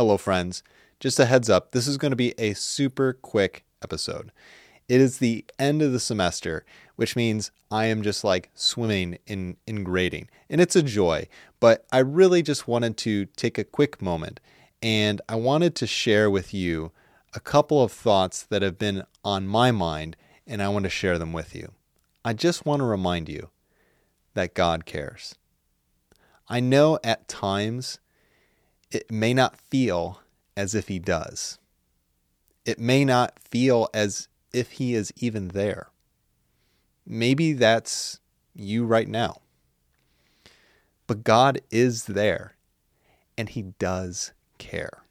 Hello, friends. Just a heads up, this is going to be a super quick episode. It is the end of the semester, which means I am just like swimming in, in grading. And it's a joy, but I really just wanted to take a quick moment and I wanted to share with you a couple of thoughts that have been on my mind, and I want to share them with you. I just want to remind you that God cares. I know at times it may not feel as if He does. It may not feel as if He is even there. Maybe that's you right now. But God is there and He does care.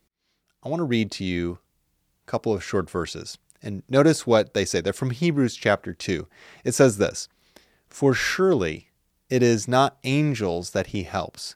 I want to read to you a couple of short verses. And notice what they say. They're from Hebrews chapter 2. It says this For surely it is not angels that he helps,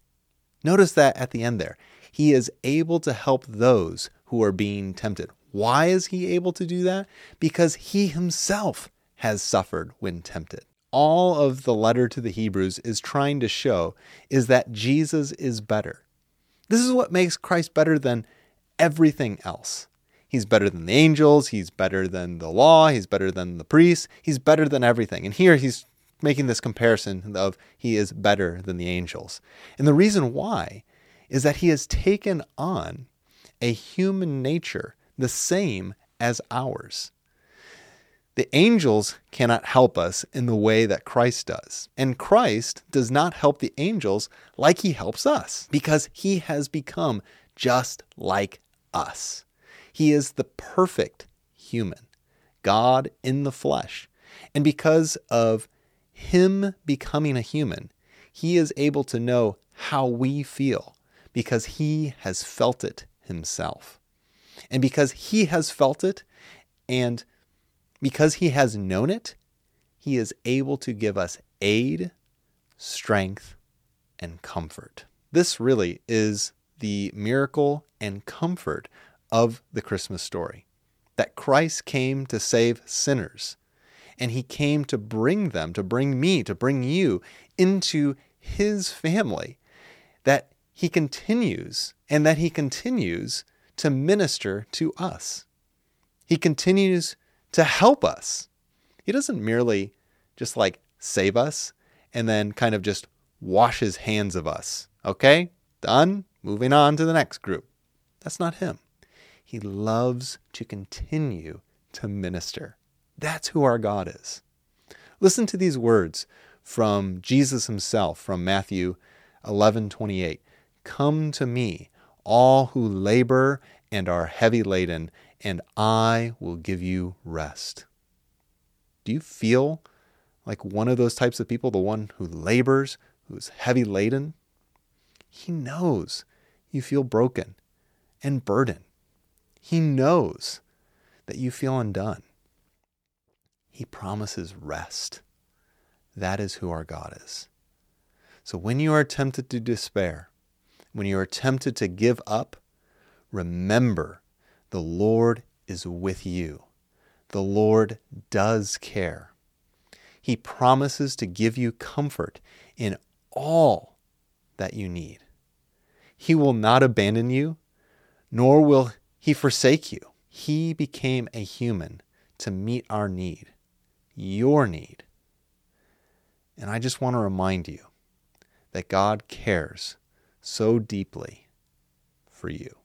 Notice that at the end there. He is able to help those who are being tempted. Why is he able to do that? Because he himself has suffered when tempted. All of the letter to the Hebrews is trying to show is that Jesus is better. This is what makes Christ better than everything else. He's better than the angels. He's better than the law. He's better than the priests. He's better than everything. And here he's making this comparison of he is better than the angels. And the reason why is that he has taken on a human nature the same as ours. The angels cannot help us in the way that Christ does. And Christ does not help the angels like he helps us because he has become just like us. He is the perfect human, God in the flesh. And because of him becoming a human, he is able to know how we feel because he has felt it himself. And because he has felt it and because he has known it, he is able to give us aid, strength, and comfort. This really is the miracle and comfort of the Christmas story that Christ came to save sinners. And he came to bring them, to bring me, to bring you into his family. That he continues and that he continues to minister to us. He continues to help us. He doesn't merely just like save us and then kind of just wash his hands of us. Okay, done, moving on to the next group. That's not him. He loves to continue to minister. That's who our God is. Listen to these words from Jesus himself from Matthew 11:28. Come to me, all who labor and are heavy laden, and I will give you rest. Do you feel like one of those types of people, the one who labors, who's heavy laden? He knows you feel broken and burdened. He knows that you feel undone. He promises rest. That is who our God is. So when you are tempted to despair, when you are tempted to give up, remember the Lord is with you. The Lord does care. He promises to give you comfort in all that you need. He will not abandon you, nor will he forsake you. He became a human to meet our need, your need. And I just want to remind you that God cares so deeply for you.